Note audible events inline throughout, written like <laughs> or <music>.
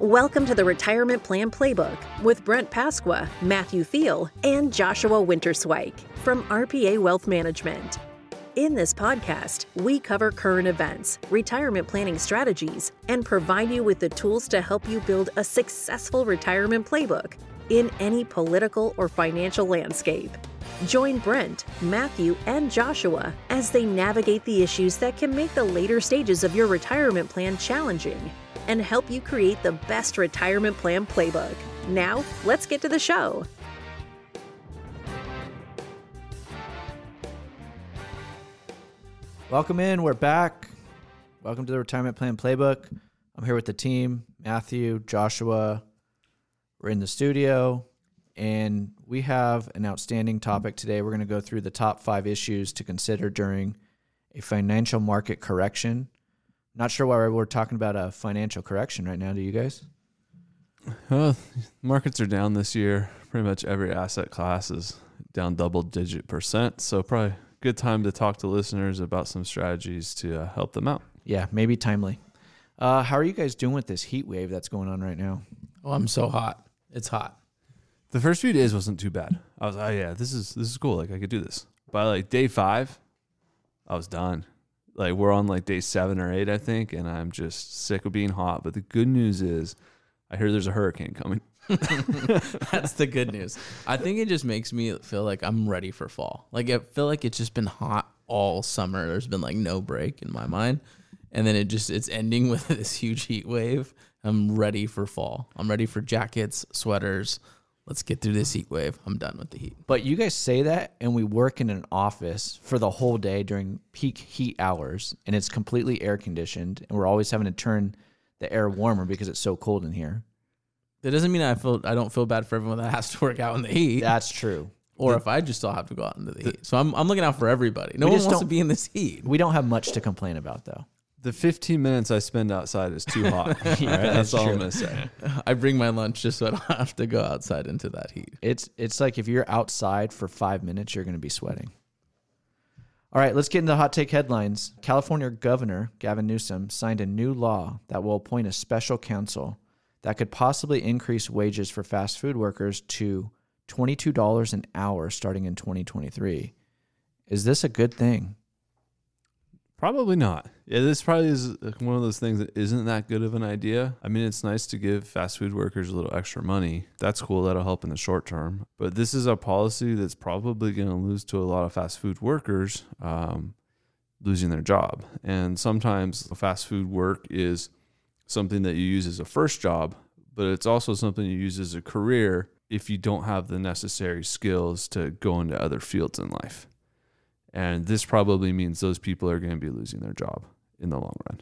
Welcome to the Retirement Plan Playbook with Brent Pasqua, Matthew Thiel, and Joshua Winterswike from RPA Wealth Management. In this podcast, we cover current events, retirement planning strategies, and provide you with the tools to help you build a successful retirement playbook in any political or financial landscape. Join Brent, Matthew, and Joshua as they navigate the issues that can make the later stages of your retirement plan challenging and help you create the best retirement plan playbook. Now, let's get to the show. Welcome in. We're back. Welcome to the Retirement Plan Playbook. I'm here with the team Matthew, Joshua. We're in the studio, and we have an outstanding topic today. We're going to go through the top five issues to consider during a financial market correction. Not sure why we're talking about a financial correction right now. Do you guys? Well, markets are down this year. Pretty much every asset class is down double digit percent. So probably good time to talk to listeners about some strategies to uh, help them out. Yeah, maybe timely. Uh, how are you guys doing with this heat wave that's going on right now? Oh, I'm so hot. It's hot. The first few days wasn't too bad. I was, like, oh yeah, this is this is cool. Like I could do this. By like day five, I was done. Like we're on like day seven or eight, I think, and I'm just sick of being hot. But the good news is, I hear there's a hurricane coming. <laughs> That's the good news. I think it just makes me feel like I'm ready for fall. Like I feel like it's just been hot all summer. There's been like no break in my mind. And then it just it's ending <laughs> with this huge heat wave. I'm ready for fall. I'm ready for jackets, sweaters. Let's get through this heat wave. I'm done with the heat. But you guys say that, and we work in an office for the whole day during peak heat hours, and it's completely air conditioned, and we're always having to turn the air warmer because it's so cold in here. That doesn't mean I feel I don't feel bad for everyone that has to work out in the heat. That's true. or if I just still have to go out into the heat. So I'm, I'm looking out for everybody. No one wants to be in this heat. We don't have much to complain about, though. The 15 minutes I spend outside is too hot. <laughs> All right, that's that's all. I'm gonna say. <laughs> I bring my lunch just so I don't have to go outside into that heat. It's it's like if you're outside for five minutes, you're going to be sweating. All right, let's get into the hot take headlines. California Governor Gavin Newsom signed a new law that will appoint a special council that could possibly increase wages for fast food workers to $22 an hour starting in 2023. Is this a good thing? Probably not. Yeah, this probably is one of those things that isn't that good of an idea. I mean, it's nice to give fast food workers a little extra money. That's cool. That'll help in the short term. But this is a policy that's probably going to lose to a lot of fast food workers um, losing their job. And sometimes fast food work is something that you use as a first job, but it's also something you use as a career if you don't have the necessary skills to go into other fields in life. And this probably means those people are going to be losing their job in the long run.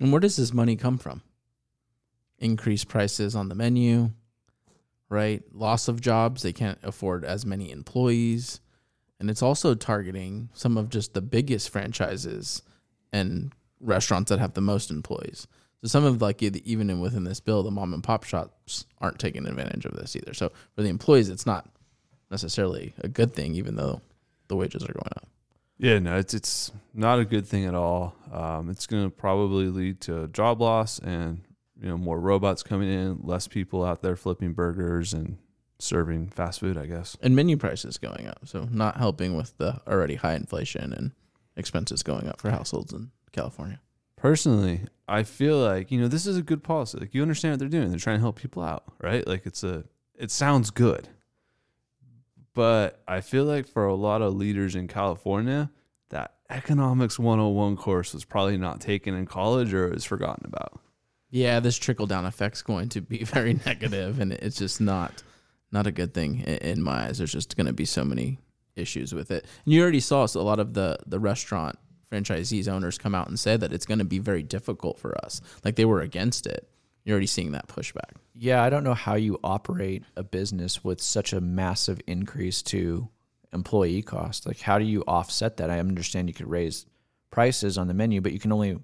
And where does this money come from? Increased prices on the menu, right? Loss of jobs. They can't afford as many employees. And it's also targeting some of just the biggest franchises and restaurants that have the most employees. So some of like even within this bill, the mom and pop shops aren't taking advantage of this either. So for the employees, it's not necessarily a good thing, even though the wages are going up. Yeah, no, it's it's not a good thing at all. Um, it's going to probably lead to job loss and you know more robots coming in, less people out there flipping burgers and serving fast food. I guess. and menu prices going up. So not helping with the already high inflation and expenses going up for households in California. Personally, I feel like you know this is a good policy. Like you understand what they're doing. They're trying to help people out, right? Like it's a it sounds good. But I feel like for a lot of leaders in California, that economics 101 course was probably not taken in college or is forgotten about. Yeah, this trickle down effect's going to be <laughs> very negative, and it's just not not a good thing in my eyes. There's just going to be so many issues with it. And you already saw so a lot of the the restaurant franchisees owners come out and say that it's going to be very difficult for us. Like they were against it. You're already seeing that pushback. Yeah, I don't know how you operate a business with such a massive increase to employee cost. Like, how do you offset that? I understand you could raise prices on the menu, but you can only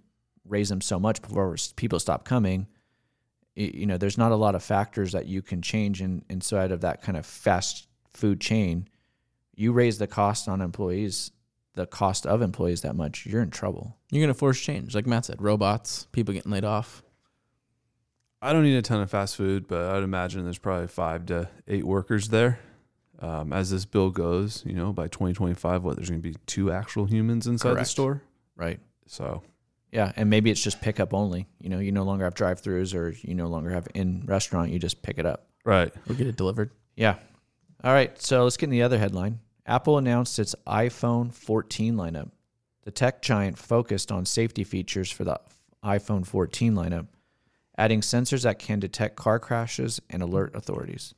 raise them so much before people stop coming. You know, there's not a lot of factors that you can change in, inside of that kind of fast food chain. You raise the cost on employees, the cost of employees that much, you're in trouble. You're going to force change, like Matt said. Robots, people getting laid off. I don't eat a ton of fast food, but I'd imagine there's probably five to eight workers there. Um, as this bill goes, you know, by 2025, what there's going to be two actual humans inside the store. Right. So Yeah, and maybe it's just pickup only. You know, you no longer have drive-throughs or you no longer have in restaurant. You just pick it up. right, Or get it delivered. Yeah. All right. So let's get in the other headline. Apple announced its iPhone 14 lineup. The tech giant focused on safety features for the iPhone 14 lineup, adding sensors that can detect car crashes and alert authorities.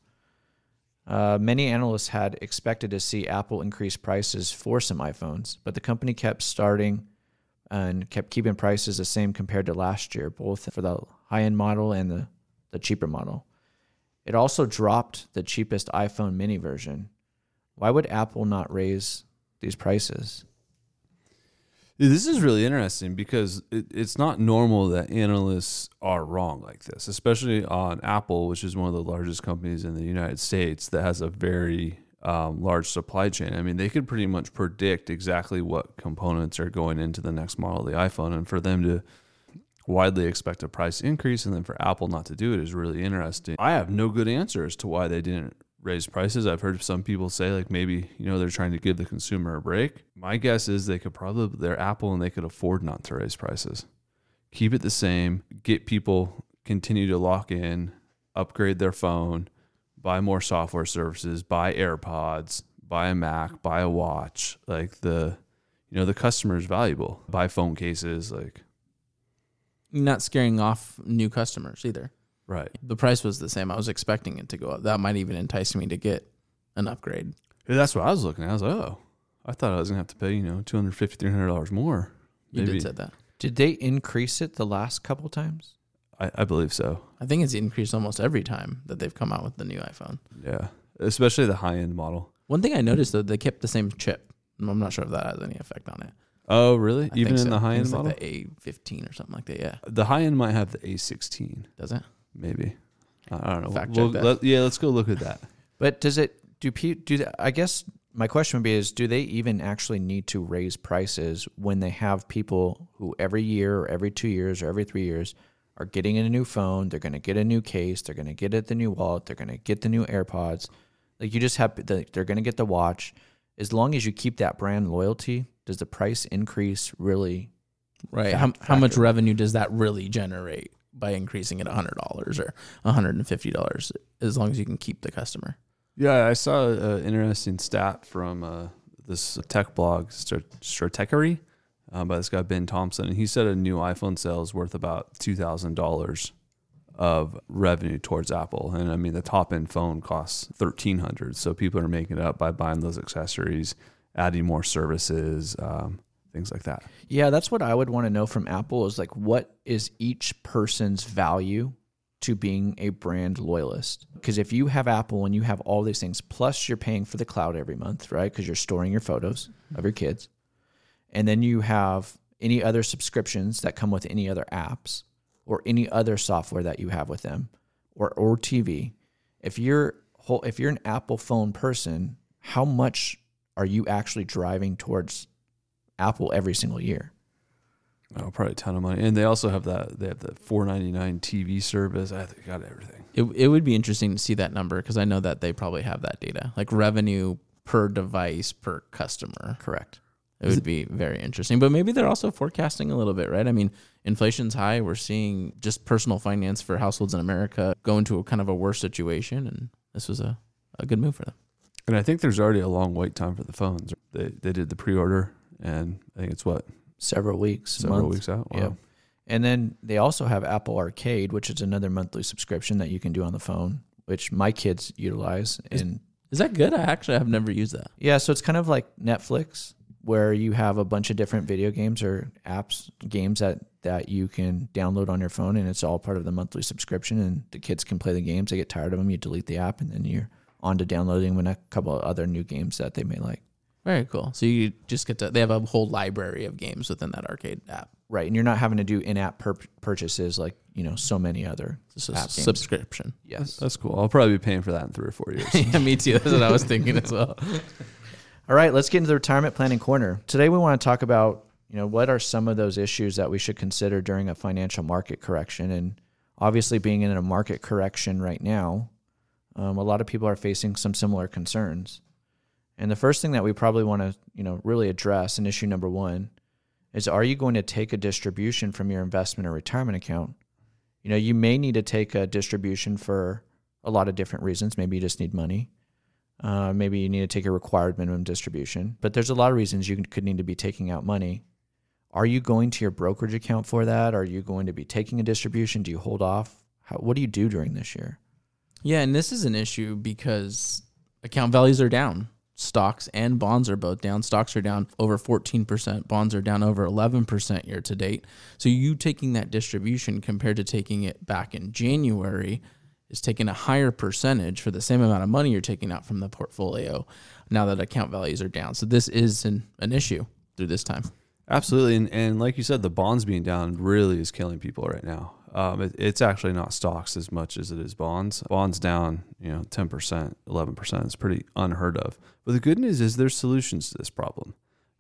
Uh, many analysts had expected to see Apple increase prices for some iPhones, but the company kept starting and kept keeping prices the same compared to last year, both for the high end model and the, the cheaper model. It also dropped the cheapest iPhone mini version. Why would Apple not raise these prices? This is really interesting because it, it's not normal that analysts are wrong like this, especially on Apple, which is one of the largest companies in the United States that has a very um, large supply chain. I mean, they could pretty much predict exactly what components are going into the next model of the iPhone, and for them to widely expect a price increase and then for Apple not to do it is really interesting. I have no good answer as to why they didn't raise prices. I've heard some people say like maybe, you know, they're trying to give the consumer a break. My guess is they could probably they're Apple and they could afford not to raise prices. Keep it the same, get people continue to lock in, upgrade their phone, buy more software services, buy AirPods, buy a Mac, buy a watch. Like the you know, the customer is valuable. Buy phone cases like Not scaring off new customers either. Right. The price was the same. I was expecting it to go up. That might even entice me to get an upgrade. Yeah, That's what I was looking at. I was like, oh, I thought I was gonna have to pay, you know, two hundred fifty, three hundred dollars more. You Maybe did say that. Did they increase it the last couple times? I, I believe so. I think it's increased almost every time that they've come out with the new iPhone. Yeah, especially the high end model. One thing I noticed though, they kept the same chip. I'm not sure if that has any effect on it. Oh, really? I Even in so. the high end model, like the A15 or something like that. Yeah, the high end might have the A16, does it? Maybe. I I don't know. Fact We'll- check that. let- yeah, let's go look at that. <laughs> But does it do pe- do the, I guess my question would be is do they even actually need to raise prices when they have people who every year or every 2 years or every 3 years are getting a new phone, they're going to get a new case, they're going to get it the new wallet, they're going to get the new AirPods. Like you just have the, they're going to get the watch. As long as you keep that brand loyalty, does the price increase really Right. Fact- how, how much revenue does that really generate by increasing it $100 or $150 as long as you can keep the customer? Yeah, I saw an interesting stat from uh, this tech blog, Strat- Stratechery, uh, by this guy Ben Thompson, and he said a new iPhone sale is worth about two thousand dollars of revenue towards Apple, and I mean the top end phone costs thirteen hundred, so people are making it up by buying those accessories, adding more services, um, things like that. Yeah, that's what I would want to know from Apple is like what is each person's value to being a brand loyalist? Because if you have Apple and you have all these things, plus you're paying for the cloud every month, right? Because you're storing your photos of your kids. And then you have any other subscriptions that come with any other apps or any other software that you have with them or or TV. If you're whole if you're an Apple phone person, how much are you actually driving towards Apple every single year? Oh, probably a ton of money, and they also have that they have the four ninety nine TV service. I think they got everything. It, it would be interesting to see that number because I know that they probably have that data, like revenue per device per customer. Correct. It would be very interesting. But maybe they're also forecasting a little bit, right? I mean, inflation's high. We're seeing just personal finance for households in America go into a kind of a worse situation. And this was a, a good move for them. And I think there's already a long wait time for the phones. They they did the pre order, and I think it's what Several weeks, several month. weeks out. Wow. Yeah. And then they also have Apple Arcade, which is another monthly subscription that you can do on the phone, which my kids utilize. And Is that good? I actually have never used that. yeah, so it's kind of like Netflix, where you have a bunch of different video games or apps, games that that you can download on your phone, and it's all part of the monthly subscription. And the kids can play the games. They get tired of them, you delete the app, and then you're on to downloading when a couple of other new games that they may like. Very cool. So you just get to, they have a whole library of games within that arcade app. Right, and you're not having to do in-app pur- purchases like you know so many other It's app games. subscription. Yes. That's cool. I'll probably be paying for that in three or four years. <laughs> yeah, me too. That's what I was thinking as well. <laughs> All right, let's get into the retirement planning corner. Today we want to talk about, you know, what are some of those issues that we should consider during a financial market correction and obviously being in a market correction right now, um, a lot of people are facing some similar concerns. And the first thing that we probably want to, you know, really address, and issue number one, is are you going to take a distribution from your investment or retirement account? You know, you may need to take a distribution for a lot of different reasons. Maybe you just need money. Uh, maybe you need to take a required minimum distribution. But there's a lot of reasons you could need to be taking out money. Are you going to your brokerage account for that? Are you going to be taking a distribution? Do you hold off? How, what do you do during this year? Yeah, and this is an issue because account values are down. Stocks and bonds are both down. Stocks are down over 14%, bonds are down over 11% year to date. So you taking that distribution compared to taking it back in January is taking a higher percentage for the same amount of money you're taking out from the portfolio now that account values are down. So this is an, an issue through this time. Absolutely, and, and like you said, the bonds being down really is killing people right now. Um, it, it's actually not stocks as much as it is bonds. Bonds down, you know, ten percent, eleven percent. It's pretty unheard of. But the good news is there's solutions to this problem.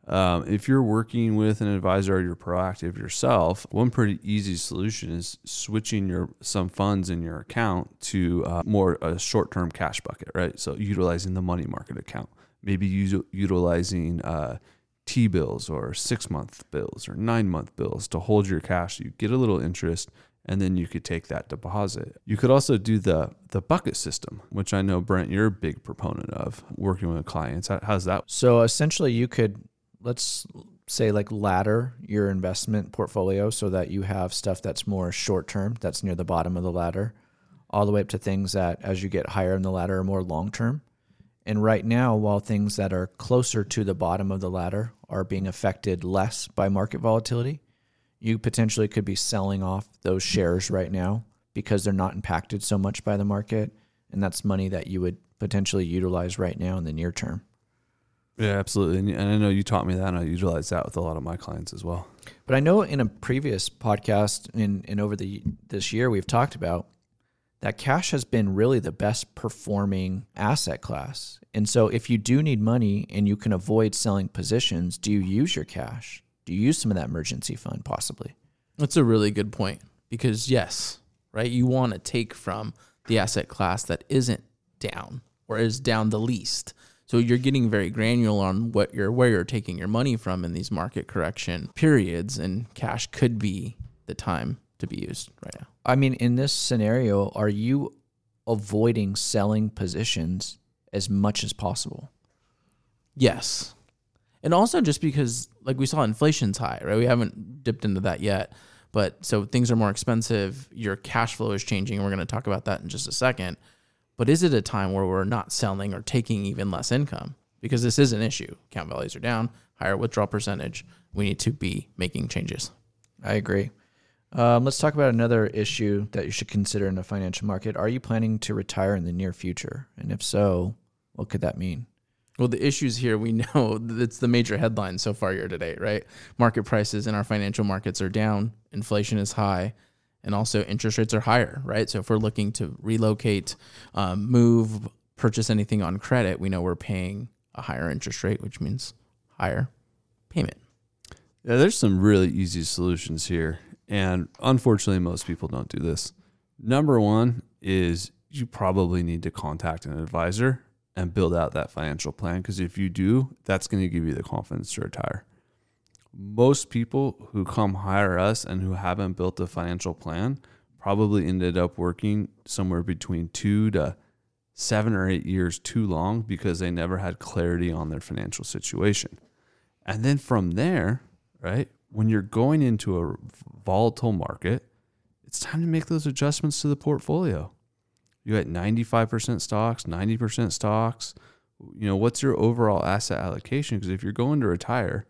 Um, if you're working with an advisor or you're proactive yourself, one pretty easy solution is switching your some funds in your account to uh, more a short-term cash bucket, right? So utilizing the money market account, maybe utilizing uh, T bills or six month bills or nine month bills to hold your cash. You get a little interest and then you could take that deposit. You could also do the the bucket system, which I know Brent you're a big proponent of working with clients. How's that? So essentially you could let's say like ladder your investment portfolio so that you have stuff that's more short term, that's near the bottom of the ladder, all the way up to things that as you get higher in the ladder are more long term. And right now, while things that are closer to the bottom of the ladder are being affected less by market volatility, you potentially could be selling off those shares right now because they're not impacted so much by the market. And that's money that you would potentially utilize right now in the near term. Yeah, absolutely. And I know you taught me that, and I utilize that with a lot of my clients as well. But I know in a previous podcast and, and over the this year we've talked about that cash has been really the best performing asset class. And so if you do need money and you can avoid selling positions, do you use your cash? Do you use some of that emergency fund possibly? That's a really good point because yes, right? You want to take from the asset class that isn't down or is down the least. So you're getting very granular on what you're where you're taking your money from in these market correction periods and cash could be the time to be used right now. I mean, in this scenario, are you avoiding selling positions as much as possible? Yes. And also just because like we saw inflation's high, right? We haven't dipped into that yet. But so things are more expensive, your cash flow is changing, we're going to talk about that in just a second. But is it a time where we're not selling or taking even less income? Because this is an issue. Account values are down, higher withdrawal percentage. We need to be making changes. I agree. Um, let's talk about another issue that you should consider in the financial market. Are you planning to retire in the near future? And if so, what could that mean? Well, the issues here we <laughs> know it's the major headline so far year to date, right? Market prices in our financial markets are down, inflation is high, and also interest rates are higher, right? So if we're looking to relocate, um, move, purchase anything on credit, we know we're paying a higher interest rate, which means higher payment. Yeah, there's some really easy solutions here. And unfortunately, most people don't do this. Number one is you probably need to contact an advisor and build out that financial plan because if you do, that's going to give you the confidence to retire. Most people who come hire us and who haven't built a financial plan probably ended up working somewhere between two to seven or eight years too long because they never had clarity on their financial situation. And then from there, right, when you're going into a volatile market, it's time to make those adjustments to the portfolio. You got 95% stocks, 90% stocks. You know, what's your overall asset allocation? Because if you're going to retire,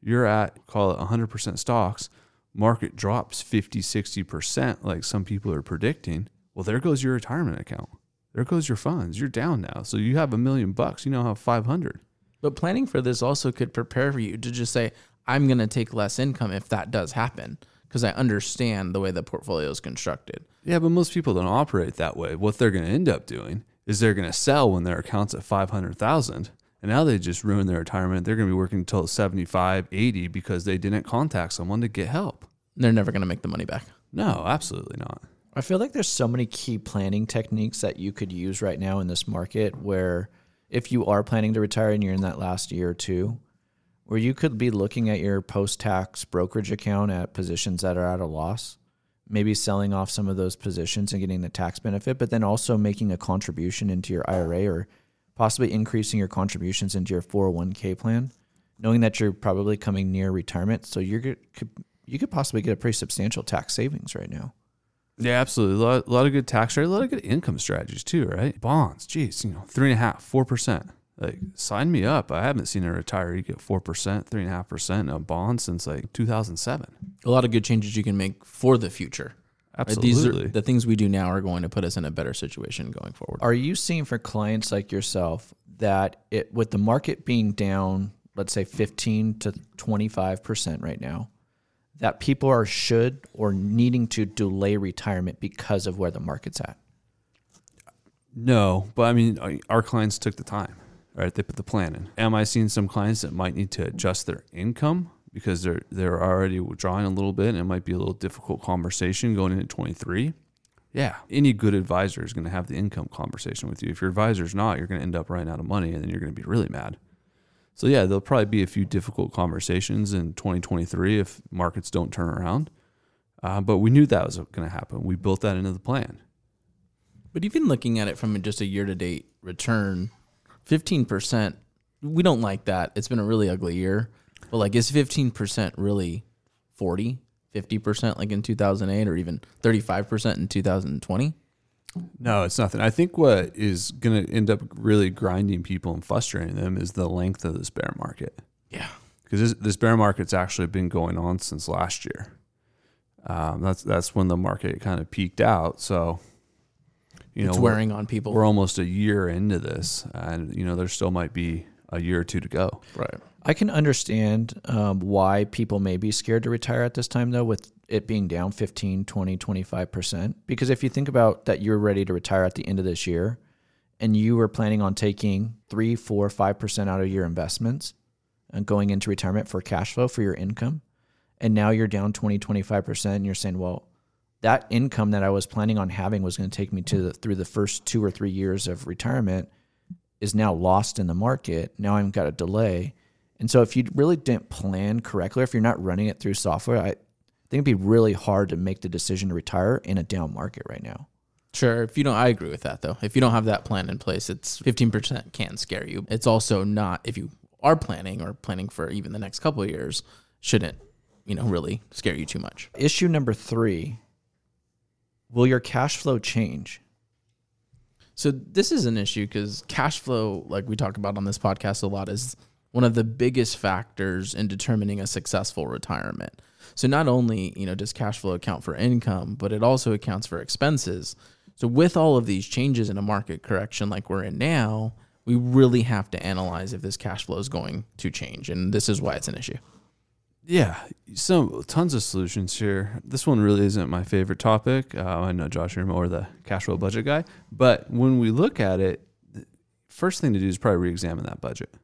you're at, call it 100% stocks, market drops 50, 60%, like some people are predicting. Well, there goes your retirement account. There goes your funds. You're down now. So you have a million bucks, you now have 500. But planning for this also could prepare for you to just say, I'm going to take less income if that does happen because I understand the way the portfolio is constructed. Yeah, but most people don't operate that way. What they're going to end up doing is they're going to sell when their account's at 500,000 and now they just ruin their retirement. They're going to be working until 75, 80 because they didn't contact someone to get help. They're never going to make the money back. No, absolutely not. I feel like there's so many key planning techniques that you could use right now in this market where if you are planning to retire and you're in that last year or two, where you could be looking at your post tax brokerage account at positions that are at a loss, maybe selling off some of those positions and getting the tax benefit, but then also making a contribution into your IRA or possibly increasing your contributions into your 401k plan, knowing that you're probably coming near retirement. So you're could you could possibly get a pretty substantial tax savings right now. Yeah, absolutely. A lot, a lot of good tax rate, a lot of good income strategies too, right? Bonds, geez, you know, three and a half, four percent. Like, sign me up. I haven't seen a retiree get four percent, three and a half percent in a bond since like 2007. A lot of good changes you can make for the future. Right? Absolutely. These are the things we do now are going to put us in a better situation going forward. Are you seeing for clients like yourself that it with the market being down, let's say 15 to 25% right now, that people are should or needing to delay retirement because of where the market's at? No, but I mean, uh, our clients took the time, right? They put the plan in. Am I seeing some clients that might need to adjust their income because they're they're already drawing a little bit, and it might be a little difficult conversation going into 23? Yeah, any good advisor is going to have the income conversation with you. If your advisor's not, you're going to end up running out of money, and then you're going to be really mad. So yeah, there'll probably be a few difficult conversations in 2023 if markets don't turn around. Uh, but we knew that was going to happen. We built that into the plan. But even looking at it from just a year to date return, 15%, we don't like that. It's been a really ugly year. But like, is 15% really 40, 50% like in 2008 or even 35% in 2020? No, it's nothing. I think what is going to end up really grinding people and frustrating them is the length of this bear market. Yeah. Because this, this bear market's actually been going on since last year. Um, that's that's when the market kind of peaked out. So, you it's know, wearing on people. we're almost a year into this, and you know, there still might be a year or two to go. right. I can understand um, why people may be scared to retire at this time, though, with it being down 15, 20, 25%. Because if you think about that, you're ready to retire at the end of this year and you were planning on taking three, four, 5% out of your investments and going into retirement for cash flow for your income. And now you're down 20, 25%. And you're saying, well, that income that I was planning on having was going to take me to the, through the first two or three years of retirement is now lost in the market. Now I've got a delay. And so if you really didn't plan correctly, if you're not running it through software, I think it'd be really hard to make the decision to retire in a down market right now. Sure. If you don't, I agree with that though. If you don't have that plan in place, it's 15% can scare you. It's also not, if you are planning or planning for even the next couple of years, shouldn't, you know, really scare you too much. Issue number three Will your cash flow change? So this is an issue because cash flow, like we talk about on this podcast a lot, is one of the biggest factors in determining a successful retirement. So not only, you know, does cash flow account for income, but it also accounts for expenses. So with all of these changes in a market correction like we're in now, we really have to analyze if this cash flow is going to change. And this is why it's an issue. Yeah, some tons of solutions here. This one really isn't my favorite topic. Uh, I know Josh, you're more the cash flow budget guy, but when we look at it, first thing to do is probably re-examine that budget.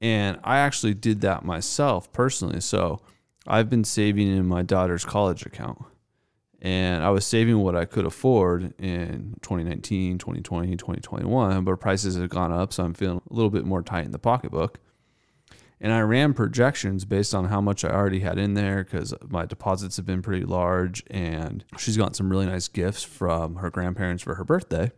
And I actually did that myself personally. So I've been saving in my daughter's college account, and I was saving what I could afford in 2019, 2020, 2021, but prices have gone up, so I'm feeling a little bit more tight in the pocketbook and I ran projections based on how much I already had in there because my deposits have been pretty large, and she's gotten some really nice gifts from her grandparents for her birthday,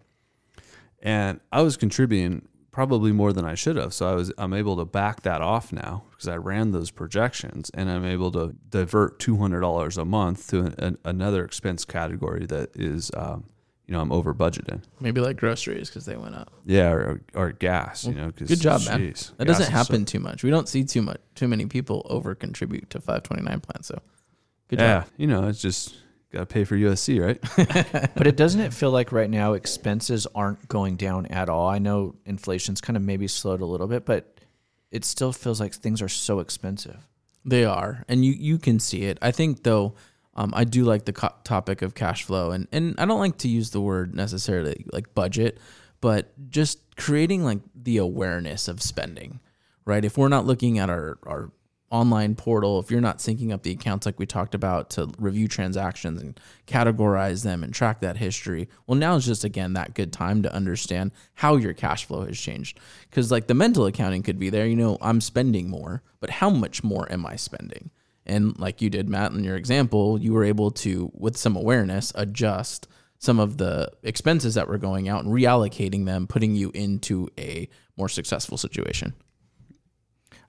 and I was contributing probably more than I should have. So I was I'm able to back that off now because I ran those projections, and I'm able to divert two hundred dollars a month to an, an, another expense category that is. Um, you know, I'm over budgeting. Maybe like groceries because they went up. Yeah, or, or gas. You know, cause, Good job, man. geez, That doesn't happen so- too much. We don't see too much too many people over contribute to 529 plans. So good yeah, job. you know, it's just got to pay for USC, right? <laughs> But it doesn't it feel like right now expenses aren't going down at all? I know inflation's kind of maybe slowed a little bit, but it still feels like things are so expensive. They are, and you you can see it. I think though, um, I do like the co- topic of cash flow, and and I don't like to use the word necessarily like budget, but just creating like the awareness of spending, right? If we're not looking at our our online portal, if you're not syncing up the accounts like we talked about to review transactions and categorize them and track that history, well, now is just again that good time to understand how your cash flow has changed. Because like the mental accounting could be there, you know, I'm spending more, but how much more am I spending? And like you did, Matt, in your example, you were able to, with some awareness, adjust some of the expenses that were going out and reallocating them, putting you into a more successful situation.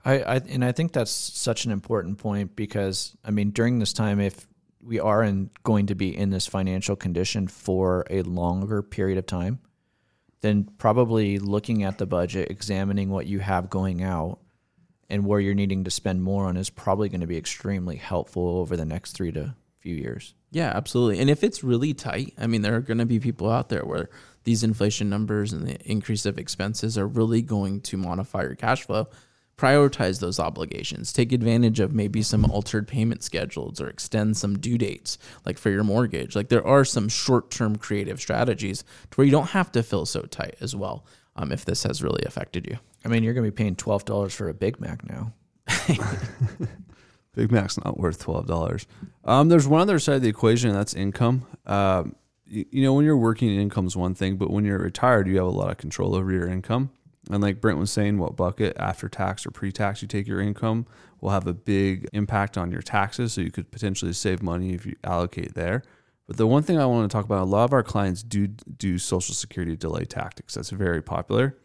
I, I and I think that's such an important point because I mean during this time if we are in, going to be in this financial condition for a longer period of time, then probably looking at the budget, examining what you have going out and where you're needing to spend more on is probably going to be extremely helpful over the next 3 to few years. Yeah, absolutely. And if it's really tight, I mean, there are going to be people out there where these inflation numbers and the increase of expenses are really going to modify your cash flow. Prioritize those obligations. Take advantage of maybe some altered payment schedules or extend some due dates, like for your mortgage. Like there are some short term creative strategies to where you don't have to feel so tight as well um, if this has really affected you. I mean, you're going to be paying $12 for a Big Mac now. <laughs> Big Mac's not worth twelve dollars. Um, there's one other side of the equation, and that's income. Um, you, you, know, when you're working, income's one thing, but when you're retired, you have a lot of control over your income. And like Brent was saying, what bucket after tax or pre-tax you take your income will have a big impact on your taxes. So you could potentially save money if you allocate there. But the one thing I want to talk about, a lot of our clients do do Social Security delay tactics. That's very popular.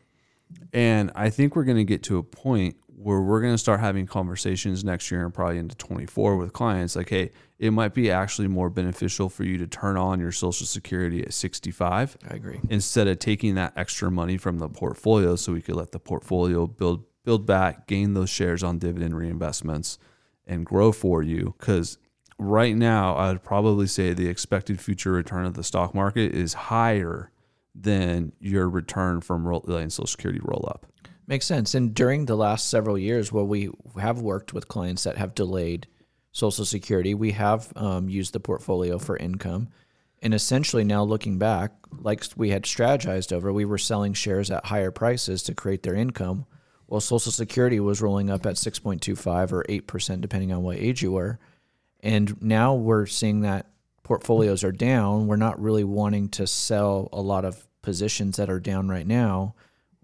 And I think we're going to get to a point where we're going to start having conversations next year and probably into 24 with clients like, hey, it might be actually more beneficial for you to turn on your Social Security at 65. I agree. Instead of taking that extra money from the portfolio so we could let the portfolio build build back, gain those shares on dividend reinvestments and grow for you cuz right now I would probably say the expected future return of the stock market is higher than your return from letting Social Security roll up. Makes sense. And during the last several years, where we have worked with clients that have delayed Social Security, we have um, used the portfolio for income. And essentially, now looking back, like we had strategized over, we were selling shares at higher prices to create their income, while Social Security was rolling up at 6.25 or 8%, depending on what age you were. And now we're seeing that portfolios are down. We're not really wanting to sell a lot of positions that are down right now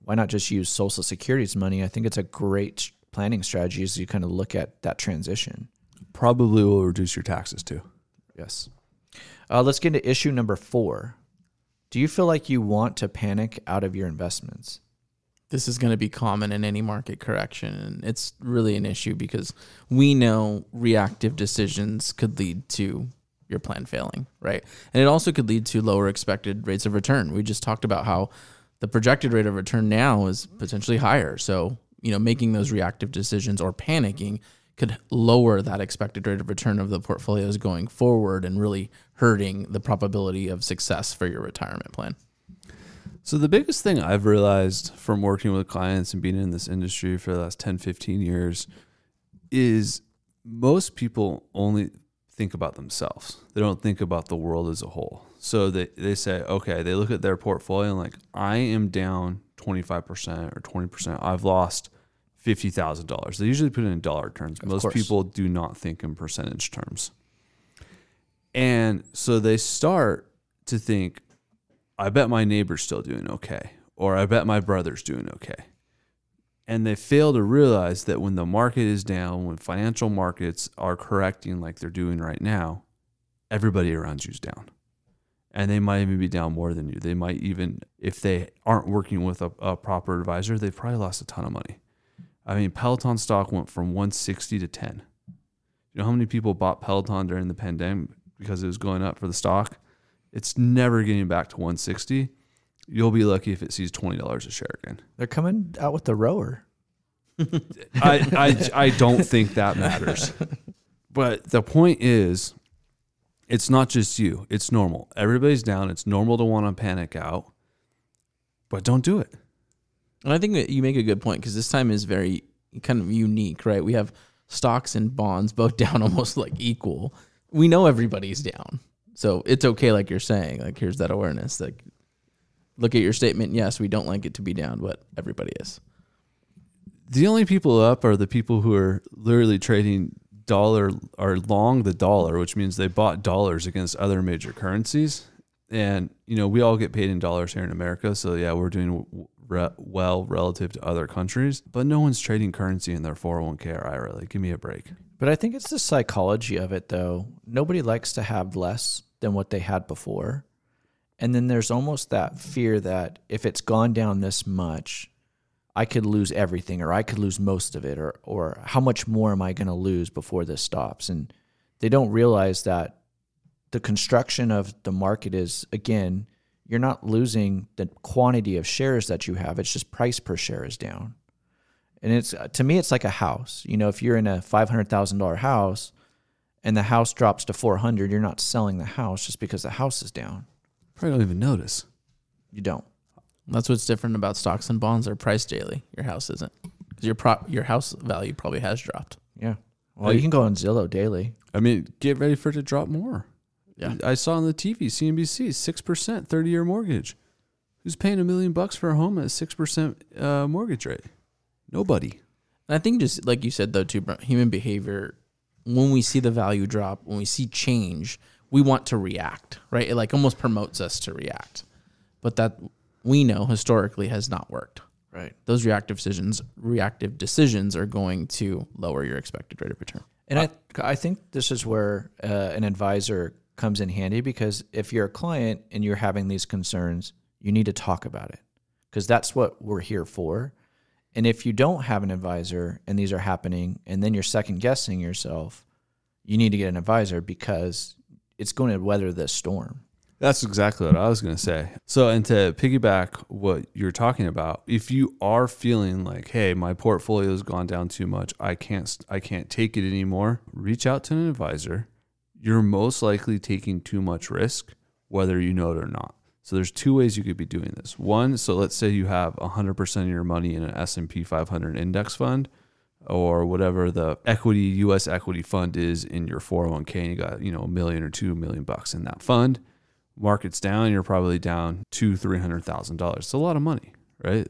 why not just use Social Security's money? I think it's a great planning strategy as you kind of look at that transition. Probably will reduce your taxes too. Yes. Uh, let's get into issue number four. Do you feel like you want to panic out of your investments? This is going to be common in any market correction. And it's really an issue because we know reactive decisions could lead to your plan failing, right? And it also could lead to lower expected rates of return. We just talked about how the projected rate of return now is potentially higher. So, you know, making those reactive decisions or panicking could lower that expected rate of return of the portfolios going forward and really hurting the probability of success for your retirement plan. So the biggest thing I've realized from working with clients and being in this industry for the last 10, 15 years is most people only think about themselves. They don't think about the world as a whole. So they, they say, okay, they look at their portfolio and like, I am down 25% or 20%. I've lost $50,000. They usually put it in dollar terms. Of Most course. people do not think in percentage terms. And so they start to think, I bet my neighbor's still doing okay, or I bet my brother's doing okay. And they fail to realize that when the market is down, when financial markets are correcting like they're doing right now, everybody around you's down. And they might even be down more than you. They might even, if they aren't working with a, a proper advisor, they've probably lost a ton of money. I mean, Peloton stock went from 160 to 10. You know how many people bought Peloton during the pandemic because it was going up for the stock? It's never getting back to 160. You'll be lucky if it sees $20 a share again. They're coming out with the rower. <laughs> I, I, I don't think that matters. But the point is, it's not just you. It's normal. Everybody's down. It's normal to want to panic out, but don't do it. And I think that you make a good point because this time is very kind of unique, right? We have stocks and bonds both <laughs> down almost like equal. We know everybody's down. So it's okay, like you're saying. Like, here's that awareness. Like, look at your statement. Yes, we don't like it to be down, but everybody is. the only people up are the people who are literally trading dollar are long the dollar, which means they bought dollars against other major currencies. And you know, we all get paid in dollars here in America, so yeah, we're doing re- well relative to other countries. But no one's trading currency in their 401k or IRA. Like, give me a break. But I think it's the psychology of it, though. Nobody likes to have less than what they had before. And then there's almost that fear that if it's gone down this much, I could lose everything or I could lose most of it or or how much more am I going to lose before this stops? And they don't realize that the construction of the market is again, you're not losing the quantity of shares that you have. It's just price per share is down. And it's to me it's like a house. You know, if you're in a $500,000 house and the house drops to 400, you're not selling the house just because the house is down. Probably don't even notice. You don't. That's what's different about stocks and bonds. They're priced daily. Your house isn't. Because your pro- your house value probably has dropped. Yeah. Well, you can go on Zillow daily. I mean, get ready for it to drop more. Yeah. I saw on the TV, CNBC, six percent, thirty year mortgage. Who's paying a million bucks for a home at a six percent uh, mortgage rate? Nobody. And I think just like you said though, too, bro, human behavior. When we see the value drop, when we see change, we want to react, right? It like almost promotes us to react, but that we know historically has not worked. Right. Those reactive decisions, reactive decisions, are going to lower your expected rate of return. And I, I think this is where uh, an advisor comes in handy because if you're a client and you're having these concerns, you need to talk about it because that's what we're here for. And if you don't have an advisor and these are happening and then you're second guessing yourself, you need to get an advisor because it's going to weather this storm. That's exactly what I was going to say. So, and to piggyback what you're talking about, if you are feeling like, "Hey, my portfolio has gone down too much. I can't I can't take it anymore." Reach out to an advisor. You're most likely taking too much risk whether you know it or not. So there's two ways you could be doing this. One, so let's say you have 100% of your money in an S&P 500 index fund or whatever the equity US equity fund is in your 401k and you got, you know, a million or 2 million bucks in that fund market's down, you're probably down two, three hundred thousand dollars. It's a lot of money, right?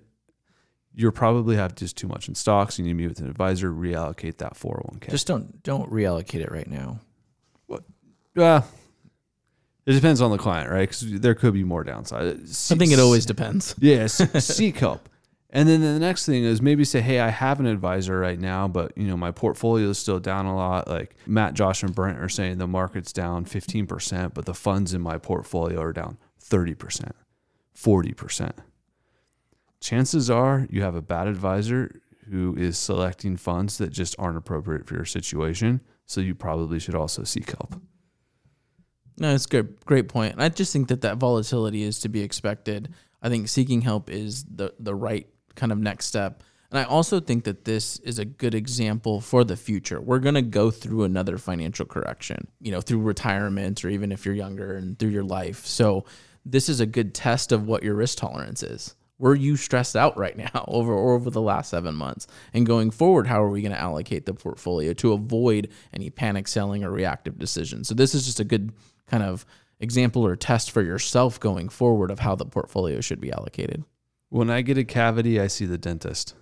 You probably have just too much in stocks. You need to meet with an advisor, reallocate that 401k. Just don't don't reallocate it right now. What uh, it depends on the client, right? Because there could be more downside. I think it always depends. <laughs> Yes, <laughs> seek help. And then the next thing is maybe say, hey, I have an advisor right now, but you know my portfolio is still down a lot. Like Matt, Josh, and Brent are saying the market's down 15%, but the funds in my portfolio are down 30%, 40%. Chances are you have a bad advisor who is selecting funds that just aren't appropriate for your situation. So you probably should also seek help. No, it's good. Great point. And I just think that that volatility is to be expected. I think seeking help is the the right kind of next step. And I also think that this is a good example for the future. We're going to go through another financial correction, you know, through retirement or even if you're younger and through your life. So this is a good test of what your risk tolerance is. Were you stressed out right now <laughs> over over the last 7 months? And going forward, how are we going to allocate the portfolio to avoid any panic selling or reactive decisions? So this is just a good kind of example or test for yourself going forward of how the portfolio should be allocated. When I get a cavity, I see the dentist.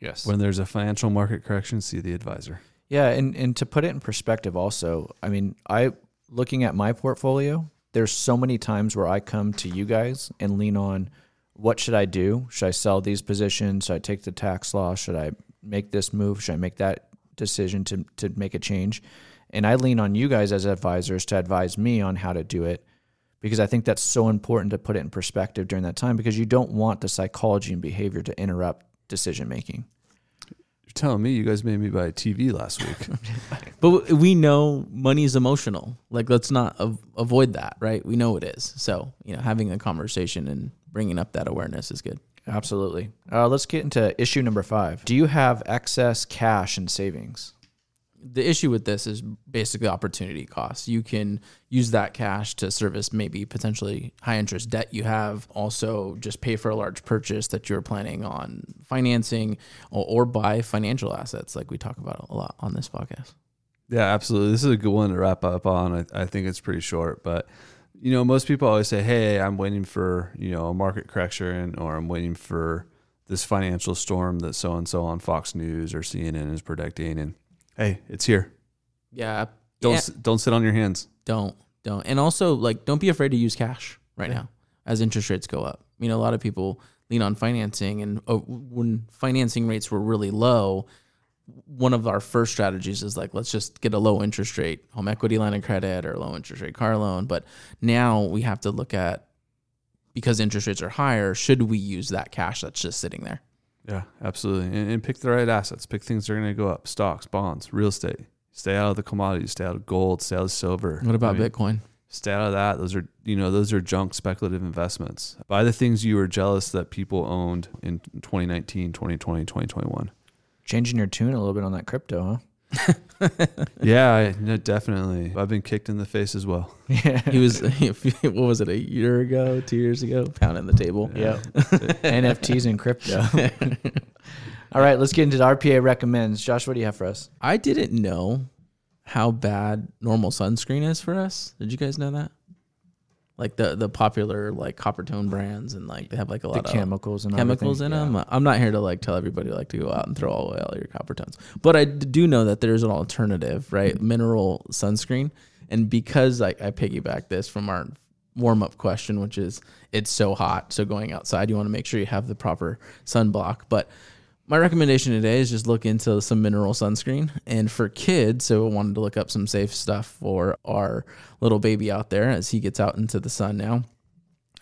Yes. When there's a financial market correction, see the advisor. Yeah, and and to put it in perspective also, I mean, I looking at my portfolio, there's so many times where I come to you guys and lean on what should I do? Should I sell these positions? Should I take the tax loss? Should I make this move? Should I make that decision to to make a change? And I lean on you guys as advisors to advise me on how to do it because I think that's so important to put it in perspective during that time because you don't want the psychology and behavior to interrupt decision making. You're telling me you guys made me buy a TV last week. <laughs> <laughs> But we know money is emotional. Like, let's not av- avoid that, right? We know it is. So, you know, having a conversation and bringing up that awareness is good. Absolutely. Uh, let's get into issue number five. Do you have excess cash and savings? The issue with this is basically opportunity costs. You can use that cash to service maybe potentially high interest debt you have, also just pay for a large purchase that you're planning on financing or, or buy financial assets like we talk about a lot on this podcast. Yeah, absolutely. This is a good one to wrap up on. I, I think it's pretty short, but you know, most people always say, "Hey, I'm waiting for you know a market correction, or I'm waiting for this financial storm that so and so on Fox News or CNN is predicting. And hey, it's here. Yeah. Don't Yeah. don't sit on your hands. Don't don't and also like don't be afraid to use cash right Yeah. now as interest rates go up you know a lot of people lean on financing and uh, when financing rates were really low one of our first strategies is like let's just get a low interest rate home equity line of credit or low interest rate car loan but now we have to look at because interest rates are higher should we use that cash that's just sitting there Yeah, absolutely. And, and pick the right assets. Pick things that are going to go up: stocks, bonds, real estate. Stay out of the commodities. Stay out of gold. Stay out of silver. what about I mean, bitcoin Stay out of that. Those are you know those are junk speculative investments. Buy the things you were jealous that people owned in 2019, 2020, 2021. Changing your tune a little bit on that crypto, huh? <laughs> yeah, I, no, definitely. I've been kicked in the face as well. <laughs> Yeah. he was <laughs> what was it a year ago two years ago pounding the table Yep. NFTs and crypto. All right, let's get into the RPA recommends. Josh, what do you have for us? I didn't know how bad normal sunscreen is for us. Did you guys know that? Like the the popular like Coppertone brands and like they have like a The lot of chemicals and chemicals in everything. them. I'm not here to like tell everybody like to go out and throw away all your Coppertones, but I do know that there's an alternative, right? Mm-hmm. Mineral sunscreen, and because I, I piggyback this from our warm up question, which is it's so hot, so going outside, you want to make sure you have the proper sunblock, but my recommendation today is just look into some mineral sunscreen. And for kids, so I wanted to look up some safe stuff for our little baby out there as he gets out into the sun now.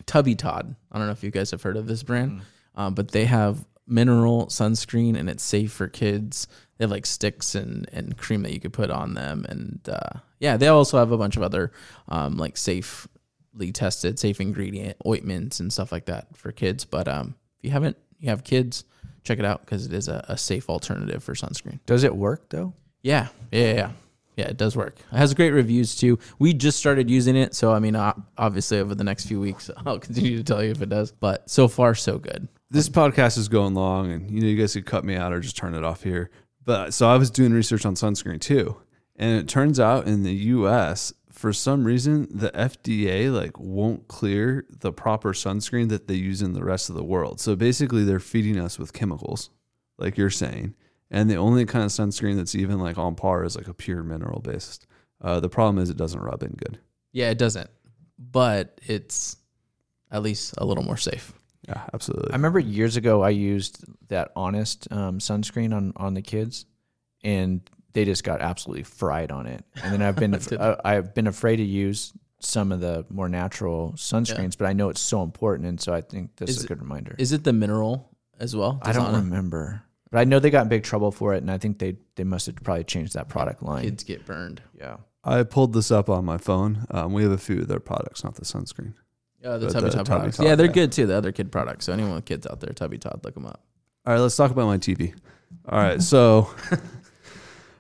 Tubby Todd. I don't know if you guys have heard of this brand, um, but they have mineral sunscreen and it's safe for kids. They have like sticks and, and cream that you could put on them. And uh, yeah, they also have a bunch of other um, like safely tested, safe ingredient ointments and stuff like that for kids. But um, if you haven't, you have kids, check it out because it is a, a safe alternative for sunscreen. Does it work though? Yeah, yeah, yeah. Yeah, it does work. It has great reviews too. We just started using it, so I mean, obviously over the next few weeks, <laughs> I'll continue to tell you if it does. But so far, so good. This podcast is going long, and you know you guys could cut me out or just turn it off here. But so I was doing research on sunscreen too, and it turns out in the U.S. for some reason the FDA like won't clear the proper sunscreen that they use in the rest of the world. So basically, they're feeding us with chemicals, like you're saying, and the only kind of sunscreen that's even like on par is like a pure mineral based. Uh, the problem is it doesn't rub in good. Yeah, it doesn't, but it's at least a little more safe. Yeah, absolutely. I remember years ago I used that Honest um, sunscreen on on the kids, and they just got absolutely fried on it. And then I've <laughs> been I, I've been afraid to use some of the more natural sunscreens, but I know it's so important, and so I think this is, Is a good reminder. Is it the mineral as well? I don't Desana? remember, but I know they got in big trouble for it, and I think they they must have probably changed that product line. Kids get burned. Yeah. I pulled this up on my phone. Um, we have a few of their products, not the sunscreen. Oh, the The- Tubby the Todd Tubby products. Todd, yeah, they're yeah. good too. The other kid products. So anyone with kids out there, Tubby Todd, look them up. All right, let's talk about my TV. All right, so <laughs>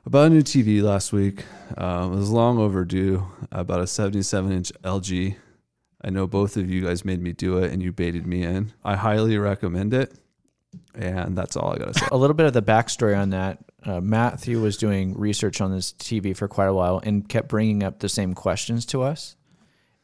about a new TV last week. Um, it was long overdue. About a 77 inch LG. I know both of you guys made me do it, and you baited me in. I highly recommend it, and that's all I gotta say. A little bit of the backstory on that. Uh, Matthew was doing research on this TV for quite a while and kept bringing up the same questions to us.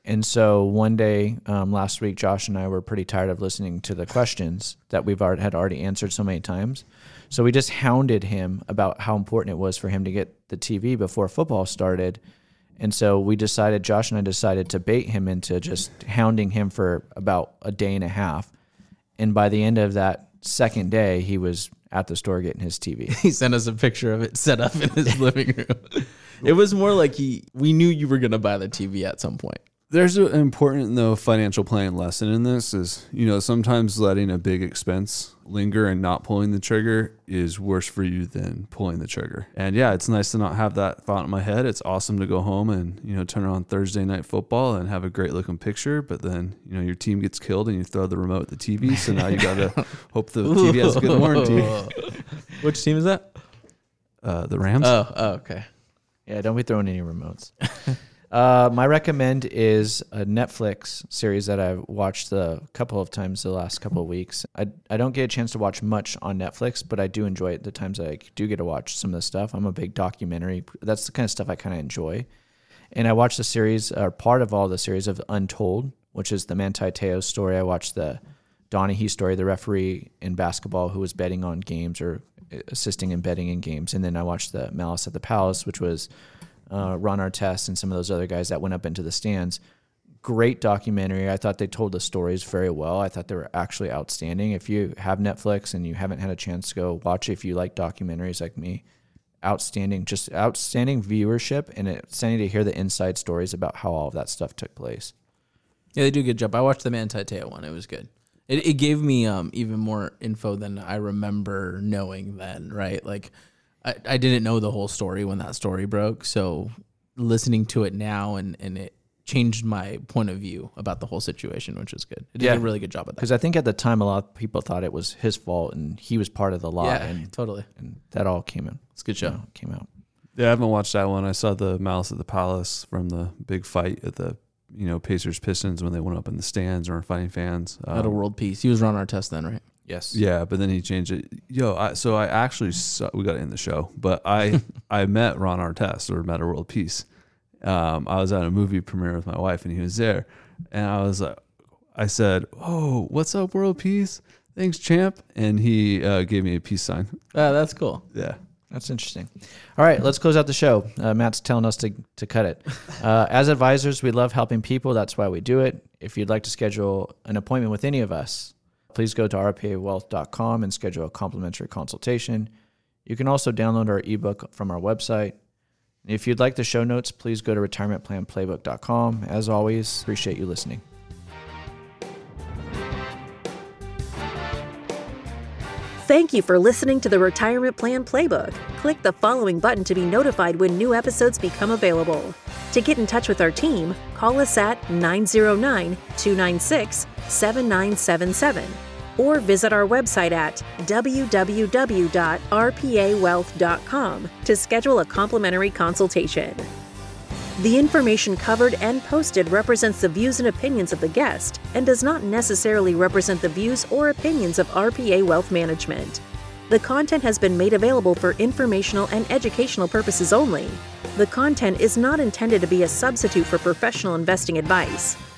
And so one day um, last week, Josh and I were pretty tired of listening to the questions that we've already, had already answered so many times. So we just hounded him about how important it was for him to get the TV before football started. And so we decided, Josh and I decided to bait him into just hounding him for about a day and a half. And by the end of that second day, he was at the store getting his TV. <laughs> he sent us a picture of it set up in his <laughs> living room. It was more like he we knew you were gonna buy the TV at some point. There's an important though financial planning lesson in this is you know sometimes letting a big expense linger and not pulling the trigger is worse for you than pulling the trigger. And yeah, it's nice to not have that thought in my head. It's awesome to go home and you know turn on Thursday night football and have a great looking picture, but then you know your team gets killed and you throw the remote at the TV, so now you got to <laughs> hope the TV has a good warranty. <laughs> Which team is that? Uh, the Rams. Oh, oh, okay. Yeah, don't be throwing any remotes. <laughs> uh, my recommend is a Netflix series that I've watched a couple of times the last couple of weeks. I, I don't get a chance to watch much on Netflix, but I do enjoy it the times I do get to watch some of the stuff. I'm a big documentary. That's the kind of stuff I kind of enjoy. And I watched the series, or part of all the series of Untold, which is the Manti Te'o story. I watched the Donaghy story, the referee in basketball who was betting on games or assisting in betting in games, and then I watched the Malice at the Palace, which was uh, Ron Artest and some of those other guys that went up into the stands. Great documentary. I thought they told the stories very well. I thought they were actually outstanding. If you have Netflix and you haven't had a chance to go watch it, if you like documentaries like me, outstanding, just outstanding viewership and outstanding to hear the inside stories about how all of that stuff took place. Yeah, they do a good job. I watched the Manti Te'o one. It was good. It, it gave me um, even more info than I remember knowing then, right? Like, I, I didn't know the whole story when that story broke. So listening to it now and, and it changed my point of view about the whole situation, which is good. It did Yeah. a really good job of that. Because I think at the time, a lot of people thought it was his fault and he was part of the lie. Yeah, And, totally. and that all came in. It's a good you show. know, came out. Yeah, I haven't watched that one. I saw the Malice at the Palace from the big fight at the you know Pacers Pistons when they went up in the stands and were fighting fans. Um, a World Peace. He was Ron Artest then, right? Yes. Yeah, but then he changed it. Yo, I, so I actually saw, we got to end the show, but I <laughs> I met Ron Artest or Metta World Peace. Um, I was at a movie premiere with my wife and he was there, and I was like, I said, "Oh, what's up, World Peace? Thanks, champ." And he uh, gave me a peace sign. Uh, that's cool. Yeah. That's interesting. All right, let's close out the show. Uh, Matt's telling us to, to cut it. <laughs> Uh, as advisors, we love helping people. That's why we do it. If you'd like to schedule an appointment with any of us, please go to rpawealth.com and schedule a complimentary consultation. You can also download our ebook from our website. If you'd like the show notes, please go to retirementplanplaybook.com. As always, appreciate you listening. Thank you for listening to the Retirement Plan Playbook. Click the following button to be notified when new episodes become available. To get in touch with our team, call us at 909 296 7977 or visit our website at www.rpawealth.com to schedule a complimentary consultation. The information covered and posted represents the views and opinions of the guest and does not necessarily represent the views or opinions of RPA Wealth Management. The content has been made available for informational and educational purposes only. The content is not intended to be a substitute for professional investing advice.